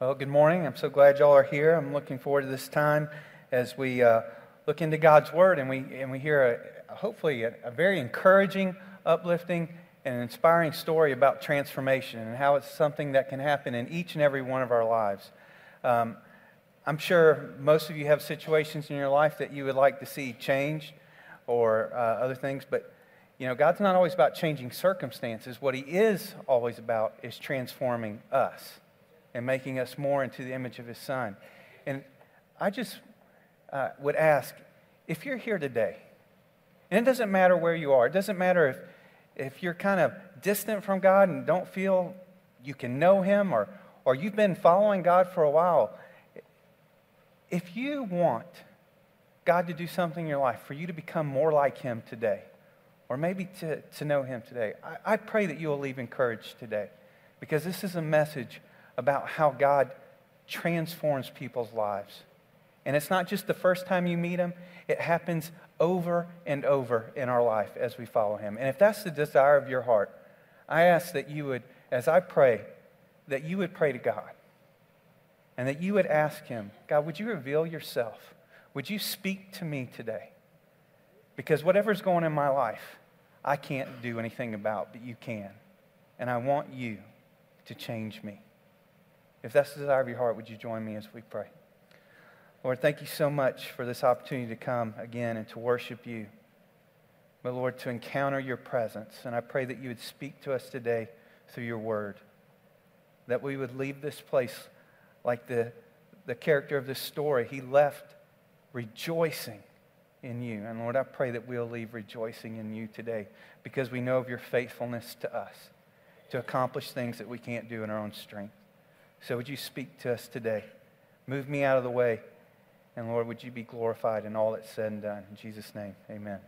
Well, good morning. I'm so glad y'all are here. I'm looking forward to this time as we uh, look into God's Word and we, and we hear a, hopefully a, a very encouraging, uplifting, and inspiring story about transformation and how it's something that can happen in each and every one of our lives. Um, I'm sure most of you have situations in your life that you would like to see changed or uh, other things, but you know, God's not always about changing circumstances. What He is always about is transforming us and making us more into the image of His Son. And I just uh, would ask if you're here today, and it doesn't matter where you are, it doesn't matter if, if you're kind of distant from God and don't feel you can know Him, or, or you've been following God for a while. If you want God to do something in your life, for you to become more like Him today, or maybe to, to know Him today, I, I pray that you will leave encouraged today because this is a message about how God transforms people's lives. And it's not just the first time you meet Him, it happens over and over in our life as we follow Him. And if that's the desire of your heart, I ask that you would, as I pray, that you would pray to God and that you would ask Him, God, would you reveal yourself? Would you speak to me today? Because whatever's going in my life, I can't do anything about, but you can. And I want you to change me. If that's the desire of your heart, would you join me as we pray? Lord, thank you so much for this opportunity to come again and to worship you. But Lord, to encounter your presence. And I pray that you would speak to us today through your word. That we would leave this place like the, the character of this story. He left rejoicing in you. And Lord, I pray that we'll leave rejoicing in you today because we know of your faithfulness to us to accomplish things that we can't do in our own strength. So would you speak to us today? Move me out of the way. And Lord, would you be glorified in all that's said and done? In Jesus' name, amen.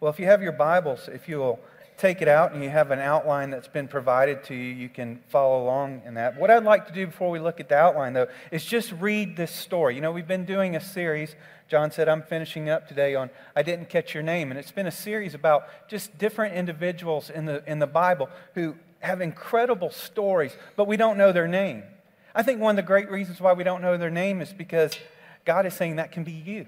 Well, if you have your Bibles, if you will take it out and you have an outline that's been provided to you, you can follow along in that. What I'd like to do before we look at the outline, though, is just read this story. You know, we've been doing a series. John said, I'm finishing up today on I Didn't Catch Your Name. And it's been a series about just different individuals in the, in the Bible who have incredible stories, but we don't know their name. I think one of the great reasons why we don't know their name is because God is saying that can be you.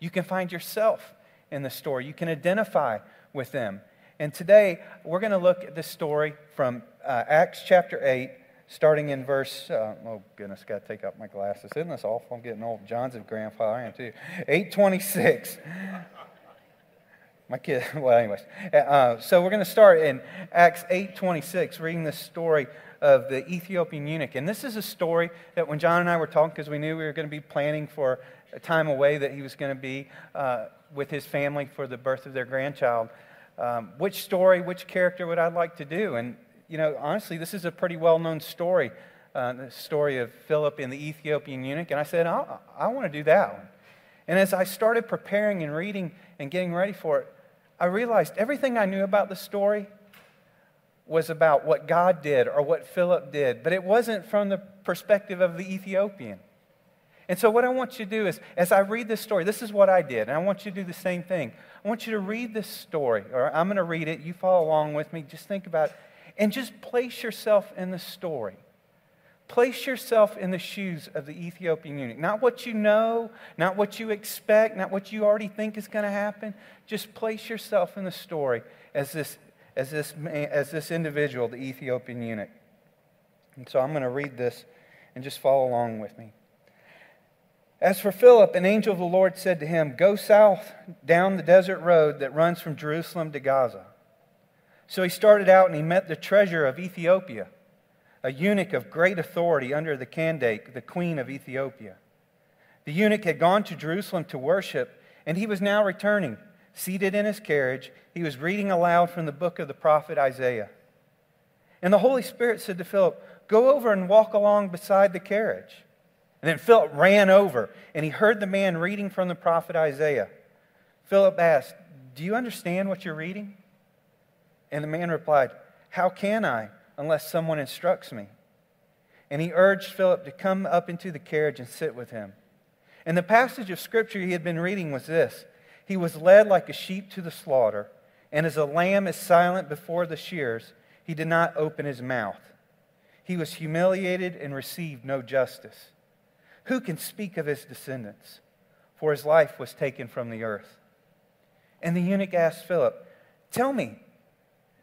You can find yourself in the story, you can identify with them. And today, we're going to look at this story from uh, Acts chapter 8, starting in verse, uh, oh goodness, got to take out my glasses. Isn't this awful? I'm getting old. John's a grandfather. I am too. 826. My kid, well, anyways. Uh, so we're going to start in Acts 8.26, reading the story of the Ethiopian eunuch. And this is a story that when John and I were talking, because we knew we were going to be planning for a time away that he was going to be uh, with his family for the birth of their grandchild, um, which story, which character would I like to do? And, you know, honestly, this is a pretty well known story, uh, the story of Philip and the Ethiopian eunuch. And I said, I, I want to do that one. And as I started preparing and reading and getting ready for it, I realized everything I knew about the story was about what God did or what Philip did, but it wasn't from the perspective of the Ethiopian. And so, what I want you to do is, as I read this story, this is what I did, and I want you to do the same thing. I want you to read this story, or I'm going to read it. You follow along with me. Just think about it. And just place yourself in the story. Place yourself in the shoes of the Ethiopian eunuch. Not what you know, not what you expect, not what you already think is going to happen. Just place yourself in the story as this, as this, as this individual, the Ethiopian eunuch. And so I'm going to read this and just follow along with me. As for Philip, an angel of the Lord said to him, Go south down the desert road that runs from Jerusalem to Gaza. So he started out and he met the treasurer of Ethiopia, a eunuch of great authority under the Candake, the queen of Ethiopia. The eunuch had gone to Jerusalem to worship, and he was now returning. Seated in his carriage, he was reading aloud from the book of the prophet Isaiah. And the Holy Spirit said to Philip, Go over and walk along beside the carriage. And then Philip ran over and he heard the man reading from the prophet Isaiah. Philip asked, Do you understand what you're reading? And the man replied, How can I unless someone instructs me? And he urged Philip to come up into the carriage and sit with him. And the passage of scripture he had been reading was this He was led like a sheep to the slaughter, and as a lamb is silent before the shears, he did not open his mouth. He was humiliated and received no justice. Who can speak of his descendants? For his life was taken from the earth. And the eunuch asked Philip, Tell me,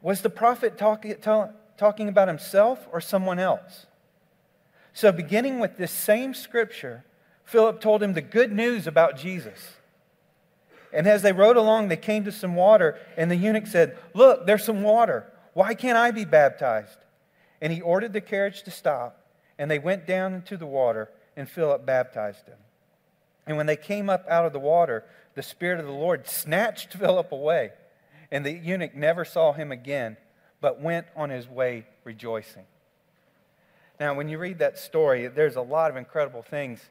was the prophet talk, tell, talking about himself or someone else? So, beginning with this same scripture, Philip told him the good news about Jesus. And as they rode along, they came to some water, and the eunuch said, Look, there's some water. Why can't I be baptized? And he ordered the carriage to stop, and they went down into the water, and Philip baptized him. And when they came up out of the water, the Spirit of the Lord snatched Philip away, and the eunuch never saw him again, but went on his way rejoicing. Now, when you read that story, there's a lot of incredible things.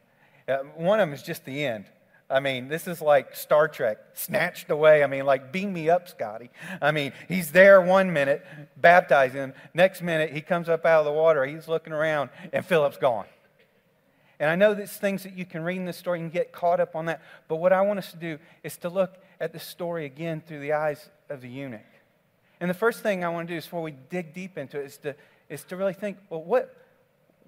Uh, one of them is just the end. I mean, this is like Star Trek, snatched away. I mean, like, beam me up, Scotty. I mean, he's there one minute, baptizing. Him. Next minute, he comes up out of the water. He's looking around, and Philip's gone. And I know there's things that you can read in this story and get caught up on that. But what I want us to do is to look at the story again through the eyes of the eunuch. And the first thing I want to do is before we dig deep into it is to, is to really think, well, what,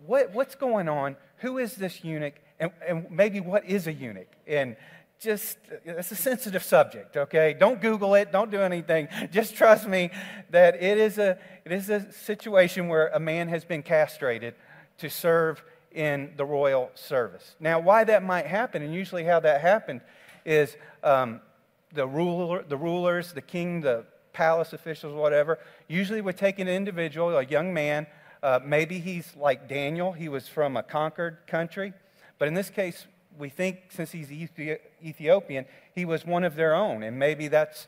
what, what's going on? Who is this eunuch? And, and maybe what is a eunuch? And just, it's a sensitive subject, okay? Don't Google it, don't do anything. Just trust me that it is a, it is a situation where a man has been castrated to serve in the royal service. Now, why that might happen, and usually how that happened, is um, the, ruler, the rulers, the king, the palace officials, whatever, usually would take an individual, a young man, uh, maybe he's like Daniel, he was from a conquered country. But in this case, we think since he's Ethiopian, he was one of their own. And maybe that's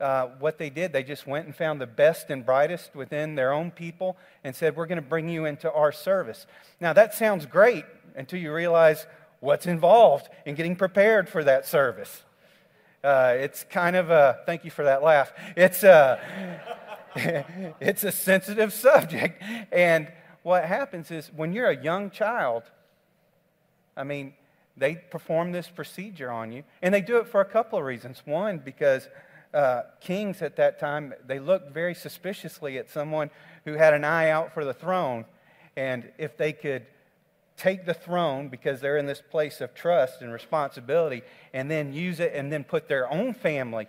uh, what they did. They just went and found the best and brightest within their own people and said, We're going to bring you into our service. Now, that sounds great until you realize what's involved in getting prepared for that service. Uh, it's kind of a, thank you for that laugh. It's a, it's a sensitive subject. And what happens is when you're a young child, I mean, they perform this procedure on you. And they do it for a couple of reasons. One, because uh, kings at that time, they looked very suspiciously at someone who had an eye out for the throne. And if they could take the throne because they're in this place of trust and responsibility and then use it and then put their own family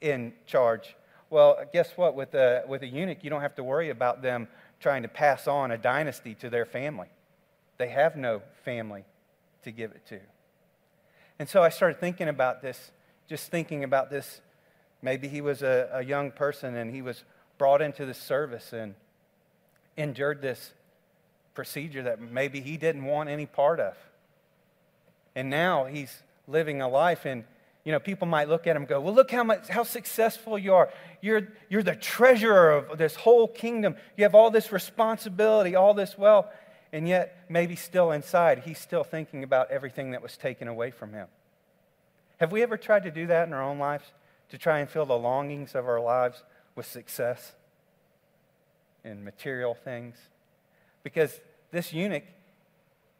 in charge, well, guess what? With a, with a eunuch, you don't have to worry about them trying to pass on a dynasty to their family. They have no family to give it to. And so I started thinking about this, just thinking about this. Maybe he was a, a young person and he was brought into the service and endured this procedure that maybe he didn't want any part of. And now he's living a life and you know, people might look at him and go, Well, look how much how successful you are. You're, you're the treasurer of this whole kingdom. You have all this responsibility, all this wealth. And yet, maybe still inside, he's still thinking about everything that was taken away from him. Have we ever tried to do that in our own lives? To try and fill the longings of our lives with success and material things? Because this eunuch,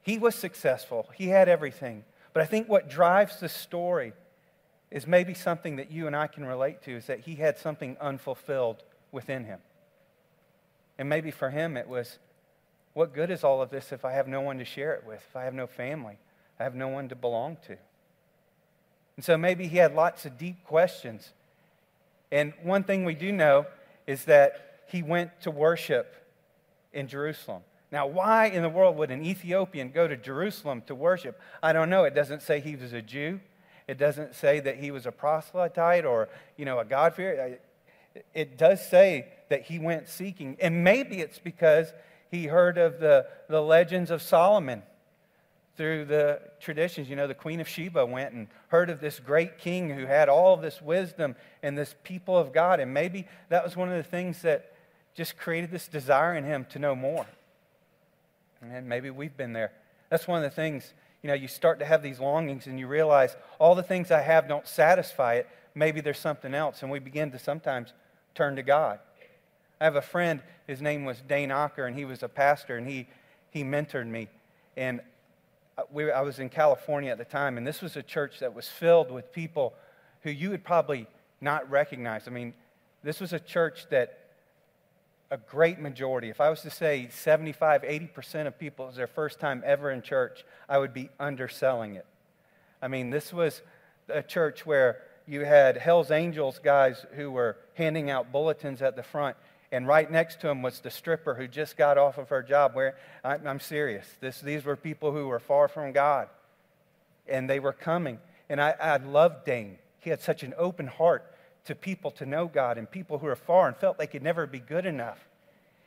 he was successful, he had everything. But I think what drives the story is maybe something that you and I can relate to is that he had something unfulfilled within him. And maybe for him it was what good is all of this if I have no one to share it with, if I have no family, I have no one to belong to? And so maybe he had lots of deep questions. And one thing we do know is that he went to worship in Jerusalem. Now, why in the world would an Ethiopian go to Jerusalem to worship? I don't know. It doesn't say he was a Jew. It doesn't say that he was a proselyte or, you know, a God-fearer. It does say that he went seeking. And maybe it's because he heard of the, the legends of Solomon through the traditions. You know, the Queen of Sheba went and heard of this great king who had all this wisdom and this people of God. And maybe that was one of the things that just created this desire in him to know more. And maybe we've been there. That's one of the things, you know, you start to have these longings and you realize all the things I have don't satisfy it. Maybe there's something else. And we begin to sometimes turn to God. I have a friend, his name was Dane Ocker, and he was a pastor, and he, he mentored me. And we, I was in California at the time, and this was a church that was filled with people who you would probably not recognize. I mean, this was a church that a great majority, if I was to say 75, 80% of people, is their first time ever in church, I would be underselling it. I mean, this was a church where you had Hell's Angels guys who were handing out bulletins at the front, and right next to him was the stripper who just got off of her job. Where I'm serious, this, these were people who were far from God, and they were coming. And I, I loved Dane. He had such an open heart to people to know God and people who are far and felt they could never be good enough.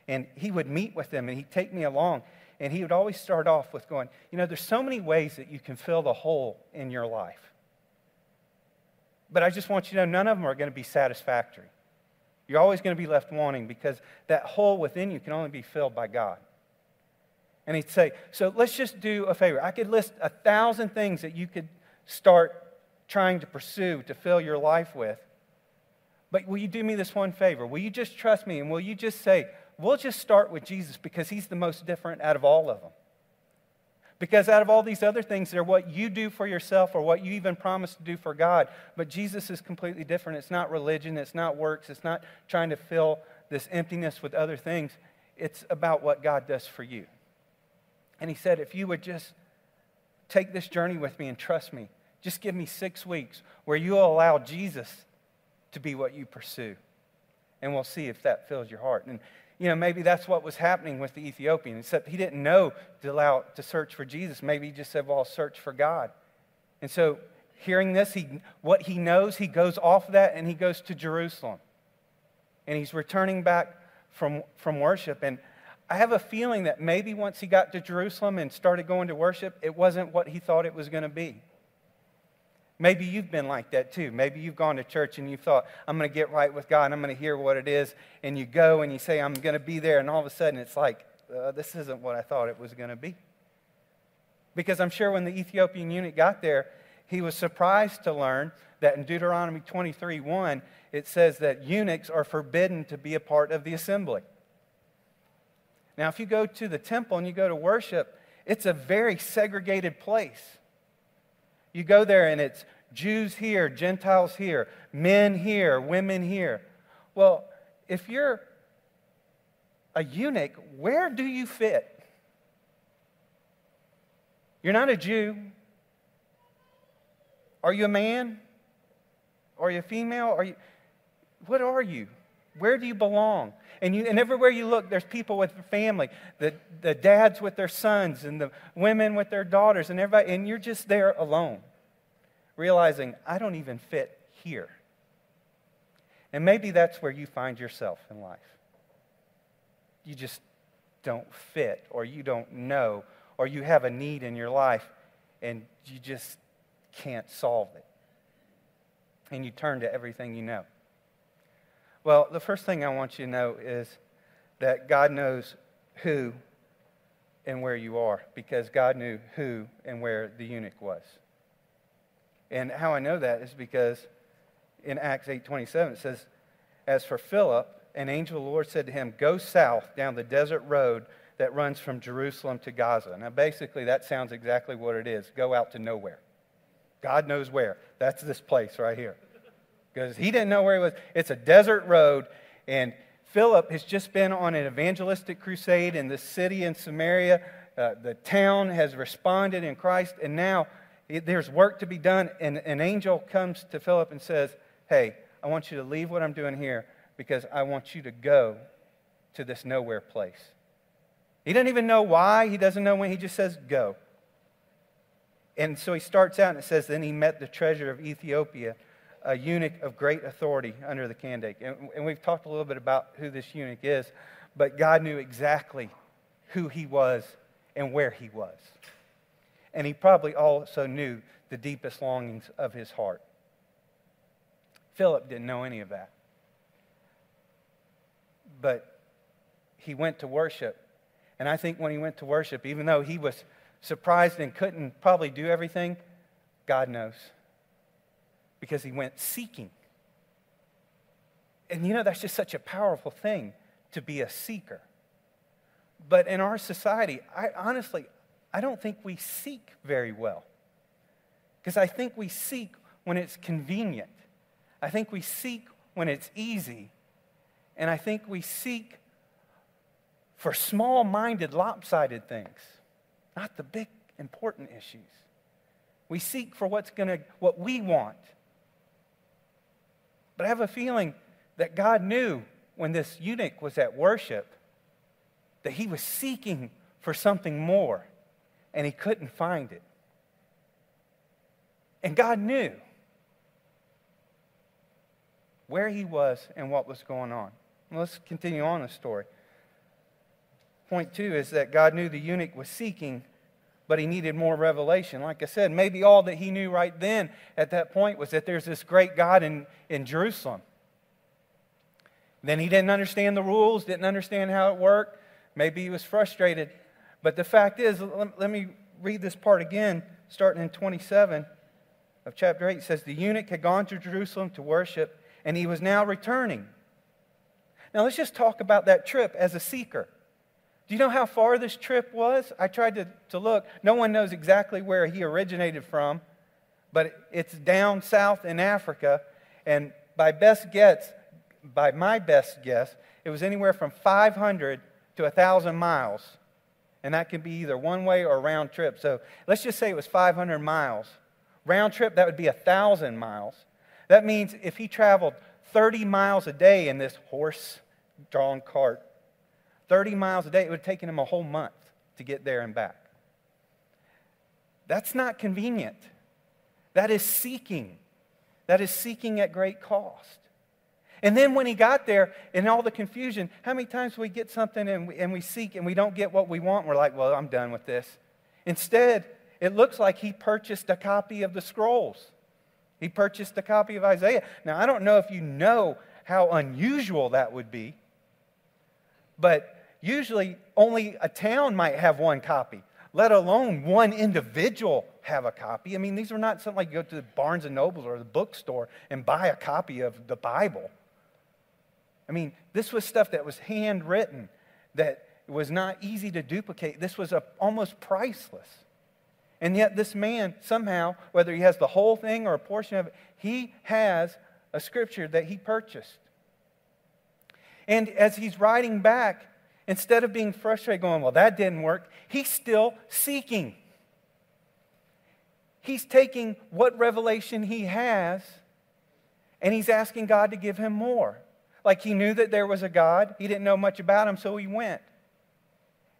And he would meet with them and he'd take me along. And he would always start off with going, You know, there's so many ways that you can fill the hole in your life. But I just want you to know none of them are going to be satisfactory. You're always going to be left wanting because that hole within you can only be filled by God. And he'd say, So let's just do a favor. I could list a thousand things that you could start trying to pursue to fill your life with. But will you do me this one favor? Will you just trust me and will you just say, we'll just start with Jesus because he's the most different out of all of them? Because out of all these other things, they're what you do for yourself or what you even promise to do for God. But Jesus is completely different. It's not religion, it's not works, it's not trying to fill this emptiness with other things. It's about what God does for you. And he said, if you would just take this journey with me and trust me, just give me six weeks where you'll allow Jesus to be what you pursue. And we'll see if that fills your heart. And, you know, maybe that's what was happening with the Ethiopian, except he didn't know to allow to search for Jesus. Maybe he just said, well, I'll search for God. And so, hearing this, he, what he knows, he goes off that and he goes to Jerusalem. And he's returning back from, from worship. And I have a feeling that maybe once he got to Jerusalem and started going to worship, it wasn't what he thought it was going to be. Maybe you've been like that too. Maybe you've gone to church and you thought, I'm going to get right with God I'm going to hear what it is. And you go and you say, I'm going to be there. And all of a sudden it's like, uh, this isn't what I thought it was going to be. Because I'm sure when the Ethiopian eunuch got there, he was surprised to learn that in Deuteronomy 23 1, it says that eunuchs are forbidden to be a part of the assembly. Now, if you go to the temple and you go to worship, it's a very segregated place. You go there and it's Jews here, Gentiles here, men here, women here. Well, if you're a eunuch, where do you fit? You're not a Jew. Are you a man? Are you a female? Are you what are you? Where do you belong? And, you, and everywhere you look, there's people with family, the, the dads with their sons, and the women with their daughters, and everybody, and you're just there alone, realizing, I don't even fit here. And maybe that's where you find yourself in life. You just don't fit, or you don't know, or you have a need in your life, and you just can't solve it. And you turn to everything you know. Well, the first thing I want you to know is that God knows who and where you are because God knew who and where the eunuch was. And how I know that is because in Acts 8:27 it says, "As for Philip, an angel of the Lord said to him, "Go south down the desert road that runs from Jerusalem to Gaza." Now basically that sounds exactly what it is. Go out to nowhere. God knows where. That's this place right here because he didn't know where he was. It's a desert road, and Philip has just been on an evangelistic crusade in the city in Samaria. Uh, the town has responded in Christ, and now there's work to be done. And an angel comes to Philip and says, Hey, I want you to leave what I'm doing here because I want you to go to this nowhere place. He doesn't even know why, he doesn't know when, he just says, Go. And so he starts out and it says, Then he met the treasurer of Ethiopia a eunuch of great authority under the Kandake. And, and we've talked a little bit about who this eunuch is, but God knew exactly who he was and where he was. And he probably also knew the deepest longings of his heart. Philip didn't know any of that. But he went to worship. And I think when he went to worship, even though he was surprised and couldn't probably do everything, God knows because he went seeking. And you know, that's just such a powerful thing to be a seeker. But in our society, I honestly, I don't think we seek very well. Because I think we seek when it's convenient. I think we seek when it's easy. And I think we seek for small minded, lopsided things, not the big, important issues. We seek for what's to, what we want. But I have a feeling that God knew when this eunuch was at worship that he was seeking for something more and he couldn't find it. And God knew where he was and what was going on. let's continue on the story. Point two is that God knew the eunuch was seeking, but he needed more revelation. Like I said, maybe all that he knew right then at that point was that there's this great God in, in Jerusalem. Then he didn't understand the rules, didn't understand how it worked. Maybe he was frustrated. But the fact is, let me read this part again, starting in 27 of chapter 8. It says, The eunuch had gone to Jerusalem to worship, and he was now returning. Now, let's just talk about that trip as a seeker. Do you know how far this trip was? I tried to, to look. No one knows exactly where he originated from, but it's down south in Africa. And by best guess, by my best guess, it was anywhere from 500 to 1,000 miles. And that could be either one way or round trip. So let's just say it was 500 miles. Round trip, that would be 1,000 miles. That means if he traveled 30 miles a day in this horse drawn cart, 30 miles a day, it would have taken him a whole month to get there and back. That's not convenient. That is seeking. That is seeking at great cost. And then when he got there, in all the confusion, how many times we get something and we, and we seek and we don't get what we want? We're like, well, I'm done with this. Instead, it looks like he purchased a copy of the scrolls. He purchased a copy of Isaiah. Now, I don't know if you know how unusual that would be, but usually only a town might have one copy, let alone one individual have a copy. I mean, these are not something like you go to the Barnes and Nobles or the bookstore and buy a copy of the Bible. I mean, this was stuff that was handwritten, that was not easy to duplicate. This was a, almost priceless. And yet, this man, somehow, whether he has the whole thing or a portion of it, he has a scripture that he purchased. And as he's writing back, instead of being frustrated, going, Well, that didn't work, he's still seeking. He's taking what revelation he has and he's asking God to give him more. Like he knew that there was a God, he didn't know much about him, so he went.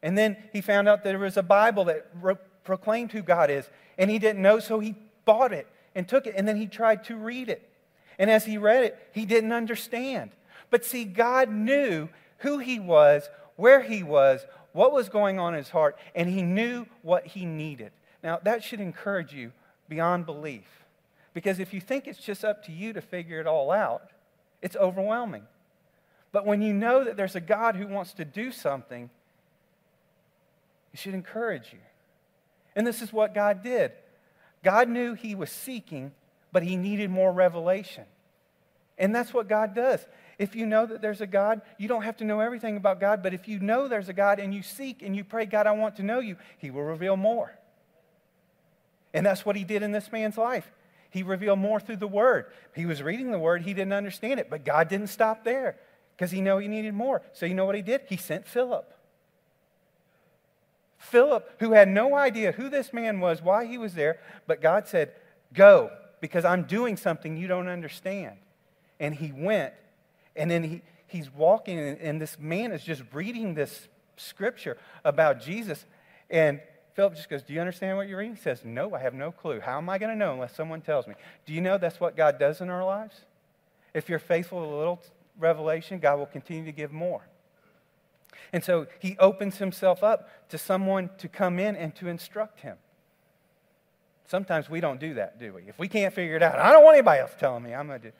And then he found out there was a Bible that re- proclaimed who God is, and he didn't know, so he bought it and took it, and then he tried to read it. And as he read it, he didn't understand. But see, God knew who he was, where he was, what was going on in his heart, and he knew what he needed. Now, that should encourage you beyond belief. Because if you think it's just up to you to figure it all out, it's overwhelming. But when you know that there's a God who wants to do something, it should encourage you. And this is what God did. God knew he was seeking, but he needed more revelation. And that's what God does. If you know that there's a God, you don't have to know everything about God, but if you know there's a God and you seek and you pray, God, I want to know you, He will reveal more. And that's what He did in this man's life. He revealed more through the Word. He was reading the Word, he didn't understand it, but God didn't stop there because He knew He needed more. So you know what He did? He sent Philip. Philip, who had no idea who this man was, why he was there, but God said, Go, because I'm doing something you don't understand. And he went and then he, he's walking, and, and this man is just reading this scripture about Jesus. And Philip just goes, Do you understand what you're reading? He says, No, I have no clue. How am I going to know unless someone tells me? Do you know that's what God does in our lives? If you're faithful a little revelation, God will continue to give more. And so he opens himself up to someone to come in and to instruct him. Sometimes we don't do that, do we? If we can't figure it out, I don't want anybody else telling me. I'm going to do.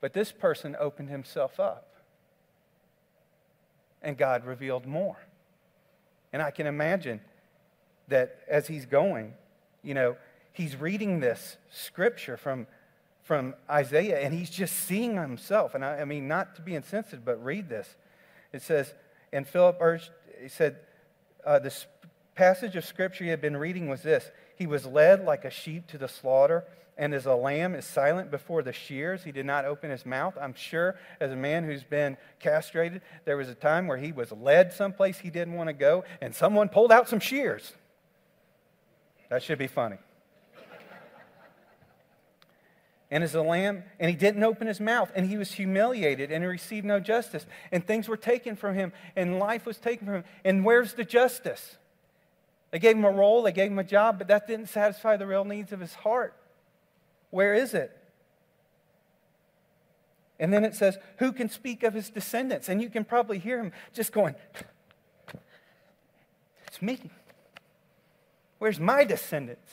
But this person opened himself up. And God revealed more. And I can imagine that as he's going, you know, he's reading this scripture from, from Isaiah and he's just seeing himself. And I, I mean, not to be insensitive, but read this. It says, and Philip urged, he said, uh, this passage of scripture he had been reading was this He was led like a sheep to the slaughter, and as a lamb is silent before the shears, he did not open his mouth. I'm sure, as a man who's been castrated, there was a time where he was led someplace he didn't want to go, and someone pulled out some shears. That should be funny. And as a lamb, and he didn't open his mouth, and he was humiliated, and he received no justice, and things were taken from him, and life was taken from him. And where's the justice? They gave him a role, they gave him a job, but that didn't satisfy the real needs of his heart. Where is it? And then it says, Who can speak of his descendants? And you can probably hear him just going, It's me. Where's my descendants?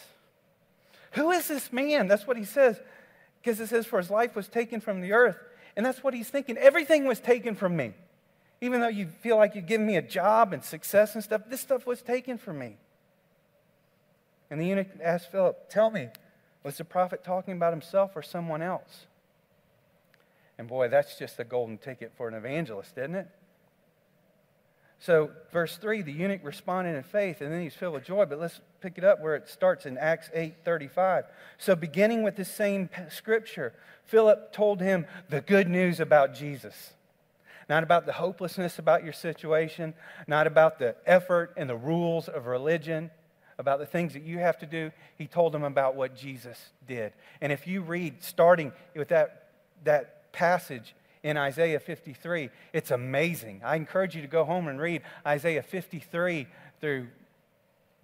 Who is this man? That's what he says. Because it says, For his life was taken from the earth. And that's what he's thinking. Everything was taken from me. Even though you feel like you've given me a job and success and stuff, this stuff was taken from me. And the eunuch asked Philip, Tell me, was the prophet talking about himself or someone else? And boy, that's just a golden ticket for an evangelist, isn't it? So, verse 3, the eunuch responded in faith, and then he's filled with joy. But let's pick it up where it starts in Acts 8 35. So, beginning with the same scripture, Philip told him the good news about Jesus. Not about the hopelessness about your situation, not about the effort and the rules of religion, about the things that you have to do. He told him about what Jesus did. And if you read, starting with that, that passage in Isaiah 53, it's amazing. I encourage you to go home and read Isaiah 53 through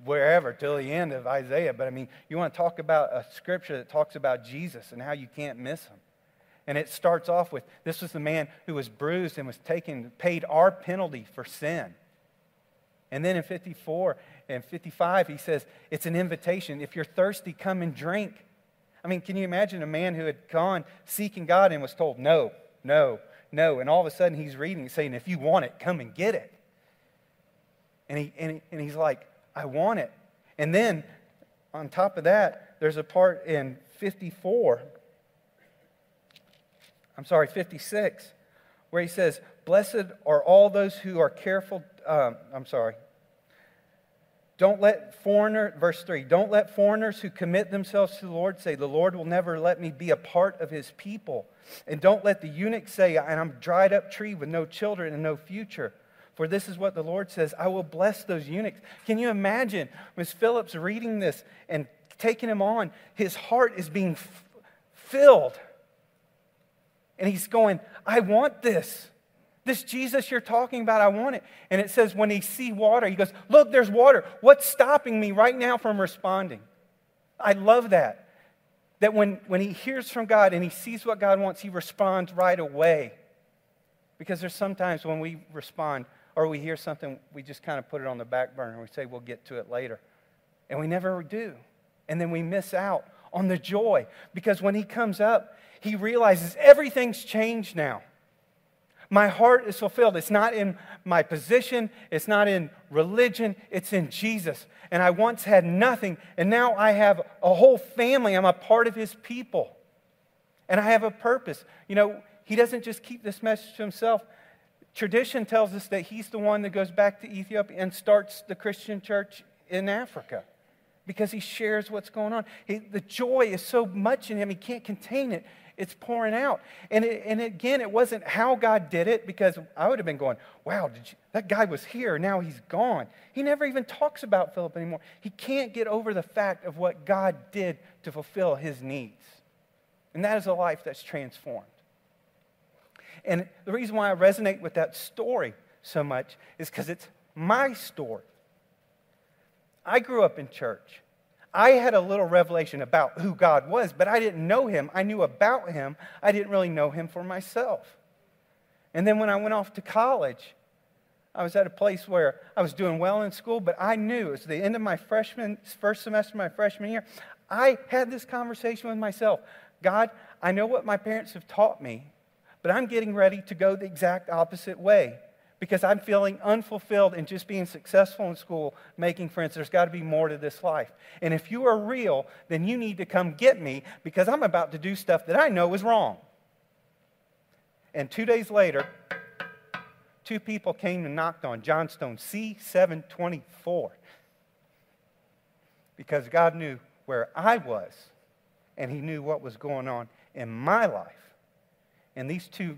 wherever till the end of Isaiah. But I mean, you want to talk about a scripture that talks about Jesus and how you can't miss him. And it starts off with this was the man who was bruised and was taken, paid our penalty for sin. And then in 54, and 55, he says, it's an invitation. If you're thirsty, come and drink. I mean, can you imagine a man who had gone seeking God and was told, no, no, no. And all of a sudden he's reading, saying, if you want it, come and get it. And, he, and, he, and he's like, I want it. And then on top of that, there's a part in 54, I'm sorry, 56, where he says, Blessed are all those who are careful. Um, I'm sorry, don't let foreigner, verse 3, don't let foreigners who commit themselves to the Lord say, The Lord will never let me be a part of his people. And don't let the eunuch say, I'm a dried up tree with no children and no future. For this is what the Lord says I will bless those eunuchs. Can you imagine Miss Philip's reading this and taking him on? His heart is being f- filled. And he's going, I want this. This Jesus you're talking about, I want it. And it says when he see water, he goes, Look, there's water. What's stopping me right now from responding? I love that. That when, when he hears from God and he sees what God wants, he responds right away. Because there's sometimes when we respond or we hear something, we just kind of put it on the back burner and we say, We'll get to it later. And we never do. And then we miss out on the joy. Because when he comes up, he realizes everything's changed now. My heart is fulfilled. It's not in my position, it's not in religion, it's in Jesus. And I once had nothing, and now I have a whole family. I'm a part of his people. And I have a purpose. You know, he doesn't just keep this message to himself. Tradition tells us that he's the one that goes back to Ethiopia and starts the Christian church in Africa because he shares what's going on. He, the joy is so much in him, he can't contain it it's pouring out. And, it, and again, it wasn't how God did it because I would have been going, wow, you, that guy was here, now he's gone. He never even talks about Philip anymore. He can't get over the fact of what God did to fulfill his needs. And that is a life that's transformed. And the reason why I resonate with that story so much is because it's my story. I grew up in church. I had a little revelation about who God was, but I didn't know him. I knew about him. I didn't really know him for myself. And then when I went off to college, I was at a place where I was doing well in school, but I knew it was the end of my freshman, first semester of my freshman year. I had this conversation with myself God, I know what my parents have taught me, but I'm getting ready to go the exact opposite way because I'm feeling unfulfilled in just being successful in school, making friends. There's got to be more to this life. And if you are real, then you need to come get me because I'm about to do stuff that I know is wrong. And two days later, two people came and knocked on Johnstone C724. because God knew where I was and He knew what was going on in my life. And these two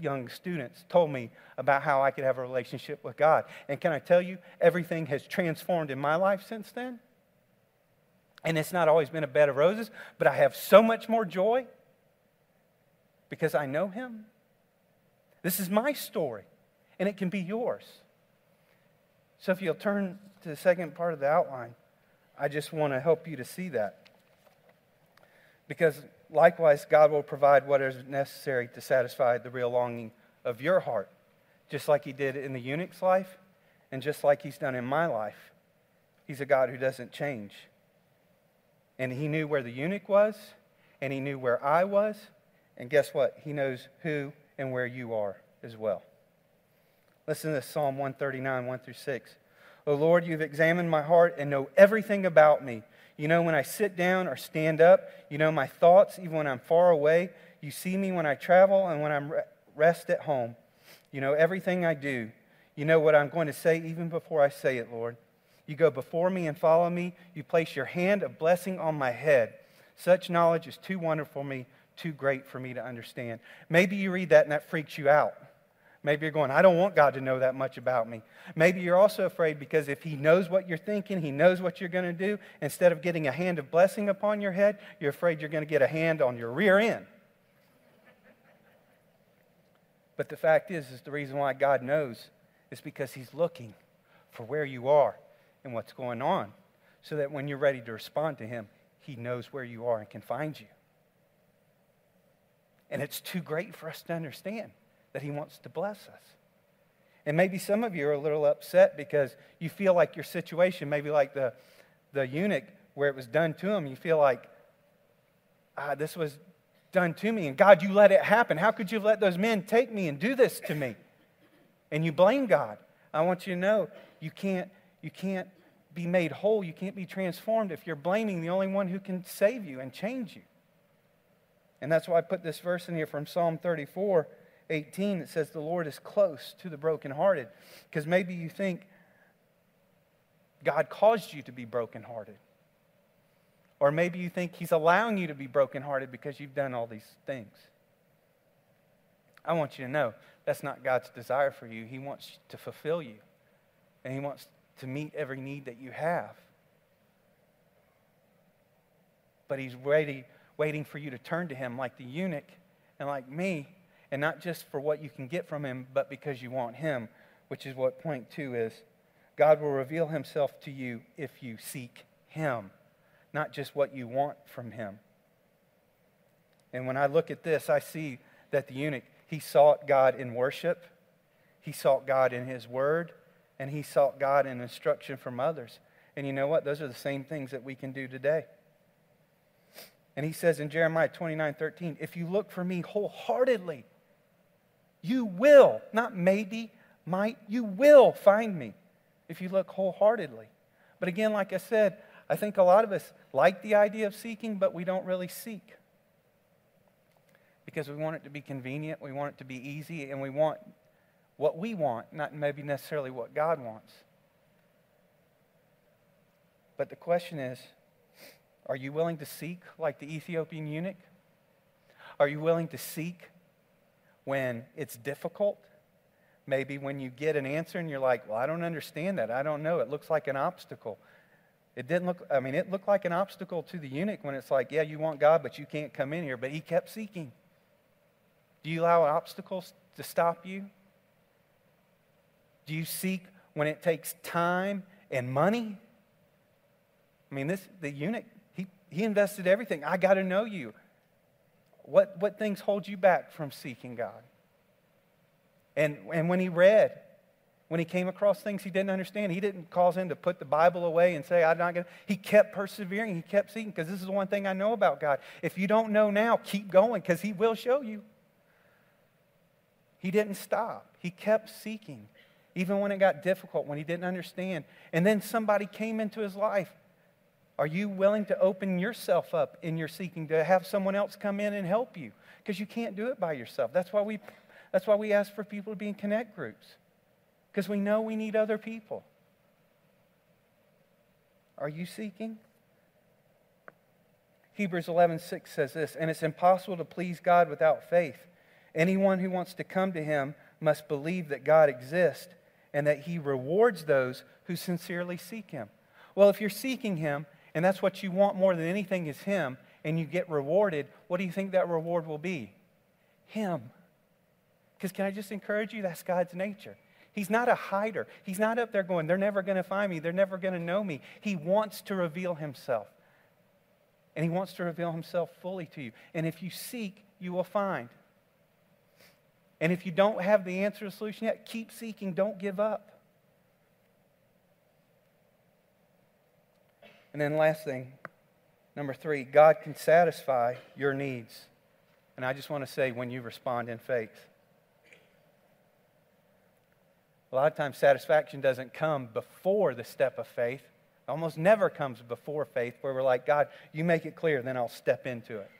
young students told me about how I could have a relationship with God. And can I tell you, everything has transformed in my life since then? And it's not always been a bed of roses, but I have so much more joy because I know Him. This is my story, and it can be yours. So if you'll turn to the second part of the outline, I just want to help you to see that. Because likewise, God will provide what is necessary to satisfy the real longing of your heart, just like He did in the eunuch's life, and just like He's done in my life. He's a God who doesn't change. And He knew where the eunuch was, and He knew where I was, and guess what? He knows who and where you are as well. Listen to Psalm 139, 1 through 6. O Lord, you've examined my heart and know everything about me. You know when I sit down or stand up. You know my thoughts, even when I'm far away. You see me when I travel and when I'm rest at home. You know everything I do. You know what I'm going to say even before I say it, Lord. You go before me and follow me. You place your hand of blessing on my head. Such knowledge is too wonderful for me, too great for me to understand. Maybe you read that and that freaks you out. Maybe you're going, I don't want God to know that much about me. Maybe you're also afraid because if He knows what you're thinking, He knows what you're going to do, instead of getting a hand of blessing upon your head, you're afraid you're going to get a hand on your rear end. But the fact is, is the reason why God knows is because He's looking for where you are and what's going on, so that when you're ready to respond to Him, He knows where you are and can find you. And it's too great for us to understand that He wants to bless us. And maybe some of you are a little upset because you feel like your situation, maybe like the, the eunuch where it was done to him, you feel like, ah, this was done to me. And God, you let it happen. How could you let those men take me and do this to me? And you blame God. I want you to know you can't, you can't be made whole. You can't be transformed if you're blaming the only one who can save you and change you. And that's why I put this verse in here from Psalm 34 18, that says, The Lord is close to the brokenhearted. Because maybe you think God caused you to be brokenhearted. Or maybe you think He's allowing you to be brokenhearted because you've done all these things. I want you to know that's not God's desire for you. He wants to fulfill you, and He wants to meet every need that you have. But He's ready, waiting for you to turn to Him like the eunuch and like me and not just for what you can get from him, but because you want him, which is what point two is. God will reveal himself to you if you seek him, not just what you want from him. And when I look at this, I see that the eunuch, he sought God in worship, he sought God in his word, and he sought God in instruction from others. And you know what? Those are the same things that we can do today. And he says in Jeremiah 29 13, if you look for me wholeheartedly, you will, not maybe, might, you will find me if you look wholeheartedly. But again, like I said, I think a lot of us like the idea of seeking, but we don't really seek. Because we want it to be convenient, we want it to be easy, and we want what we want, not maybe necessarily what God wants. But the question is are you willing to seek like the Ethiopian eunuch? Are you willing to seek when it's difficult. Maybe when you get an answer and you're like, well, I don't understand that. I don't know. It looks like an obstacle. It didn't look, I mean, it looked like an obstacle to the eunuch when it's like, yeah, you want God, but you can't come in here. But he kept seeking. Do you allow obstacles to stop you? Do you seek when it takes time and money? I mean, this the eunuch, he, he invested everything. I got to know you. What, what things hold you back from seeking God? And, and when he read, when he came across things he didn't understand, he didn't cause him to put the Bible away and say, I'm not going to. He kept persevering. He kept seeking because this is the one thing I know about God. If you don't know now, keep going because he will show you. He didn't stop, he kept seeking. Even when it got difficult, when he didn't understand. And then somebody came into his life are you willing to open yourself up in your seeking to have someone else come in and help you? Because you can't do it by yourself. That's why we, that's why we ask for people to be in connect groups, because we know we need other people. Are you seeking? Hebrews 11:6 says this, and it's impossible to please God without faith. Anyone who wants to come to him must believe that God exists and that he rewards those who sincerely seek him. Well, if you're seeking him and that's what you want more than anything is him and you get rewarded, what do you think that reward will be? Him. Because can I just encourage you? That's God's nature. He's not a hider. He's not up there going, they're never going to find me. They're never going to know me. He wants to reveal himself. And he wants to reveal himself fully to you. And if you seek, you will find. And if you don't have the answer or solution yet, keep seeking. Don't give up. And then, last thing, number three, God can satisfy your needs. And I just want to say, when you respond in faith, a lot of times satisfaction doesn't come before the step of faith. It almost never comes before faith, where we're like, God, you make it clear, then I'll step into it.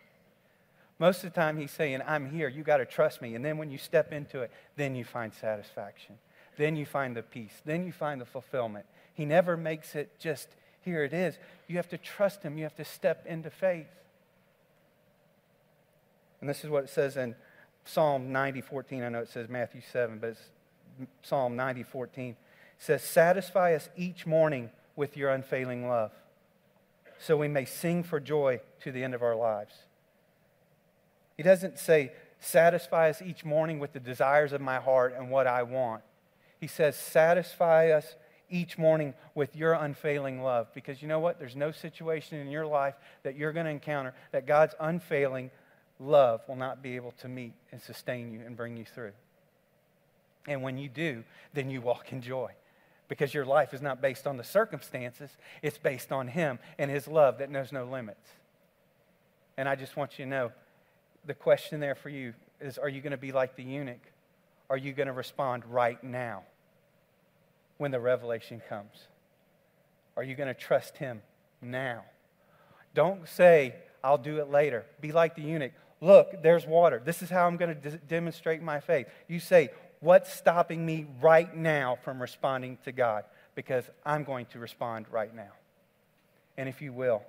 Most of the time, He's saying, I'm here, you got to trust me. And then when you step into it, then you find satisfaction. Then you find the peace. Then you find the fulfillment. He never makes it just here it is. You have to trust Him, you have to step into faith. And this is what it says in Psalm 90, 14. I know it says Matthew 7, but it's Psalm 90, 14. It says, Satisfy us each morning with your unfailing love, so we may sing for joy to the end of our lives. He doesn't say, Satisfy us each morning with the desires of my heart and what I want. He says, Satisfy us each morning with your unfailing love. Because you know what? There's no situation in your life that you're going to encounter that God's unfailing love will not be able to meet and sustain you and bring you through. And when you do, then you walk in joy. Because your life is not based on the circumstances, it's based on Him and His love that knows no limits. And I just want you to know the question there for you is are you going to be like the eunuch? Are you going to respond right now? When the revelation comes? Are you going to trust him now? Don't say, I'll do it later. Be like the eunuch. Look, there's water. This is how I'm going to d- demonstrate my faith. You say, What's stopping me right now from responding to God? Because I'm going to respond right now. And if you will,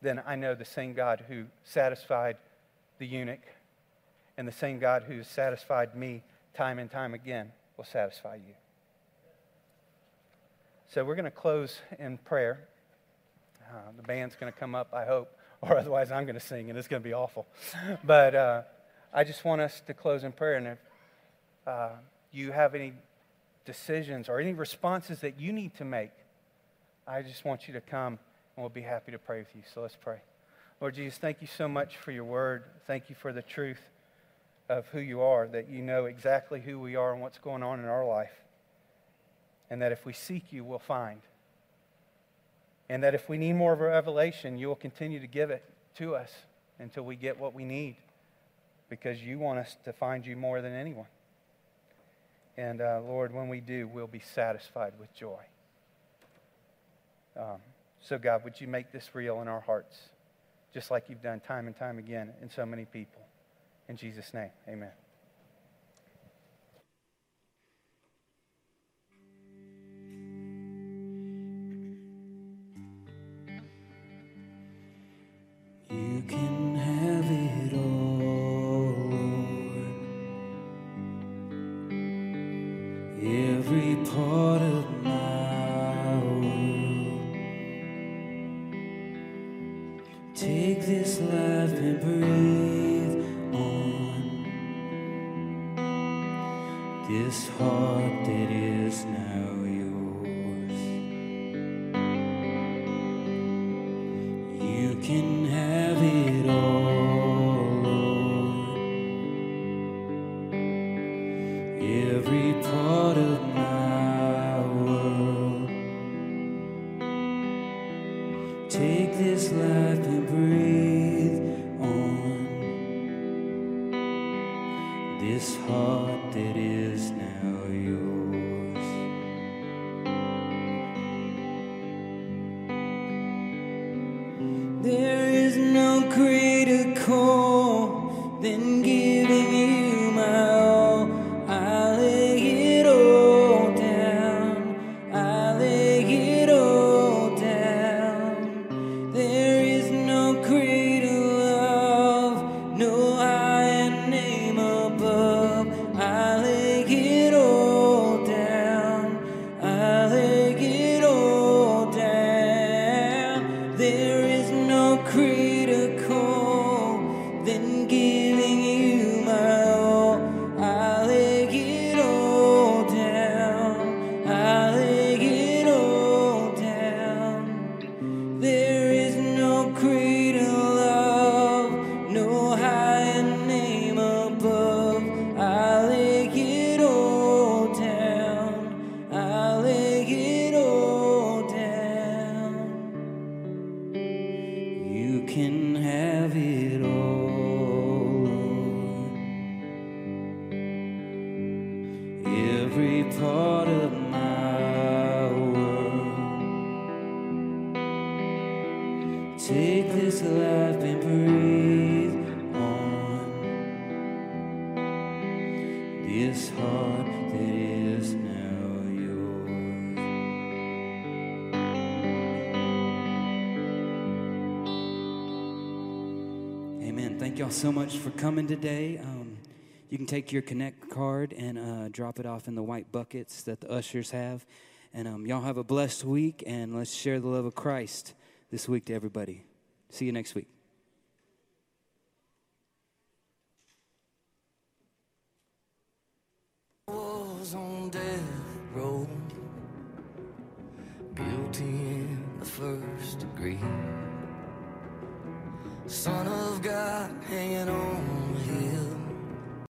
then I know the same God who satisfied the eunuch and the same God who has satisfied me time and time again will satisfy you. So we're going to close in prayer. Uh, the band's going to come up, I hope, or otherwise I'm going to sing, and it's going to be awful. but uh, I just want us to close in prayer. And if uh, you have any decisions or any responses that you need to make, I just want you to come, and we'll be happy to pray with you. So let's pray. Lord Jesus, thank you so much for your word. Thank you for the truth of who you are, that you know exactly who we are and what's going on in our life and that if we seek you, we'll find. And that if we need more of a revelation, you will continue to give it to us until we get what we need because you want us to find you more than anyone. And uh, Lord, when we do, we'll be satisfied with joy. Um, so, God, would you make this real in our hearts, just like you've done time and time again in so many people? In Jesus' name, amen. You my all. heart that is now down. can so much for coming today. Um, you can take your Connect card and uh, drop it off in the white buckets that the ushers have. And um, y'all have a blessed week, and let's share the love of Christ this week to everybody. See you next week.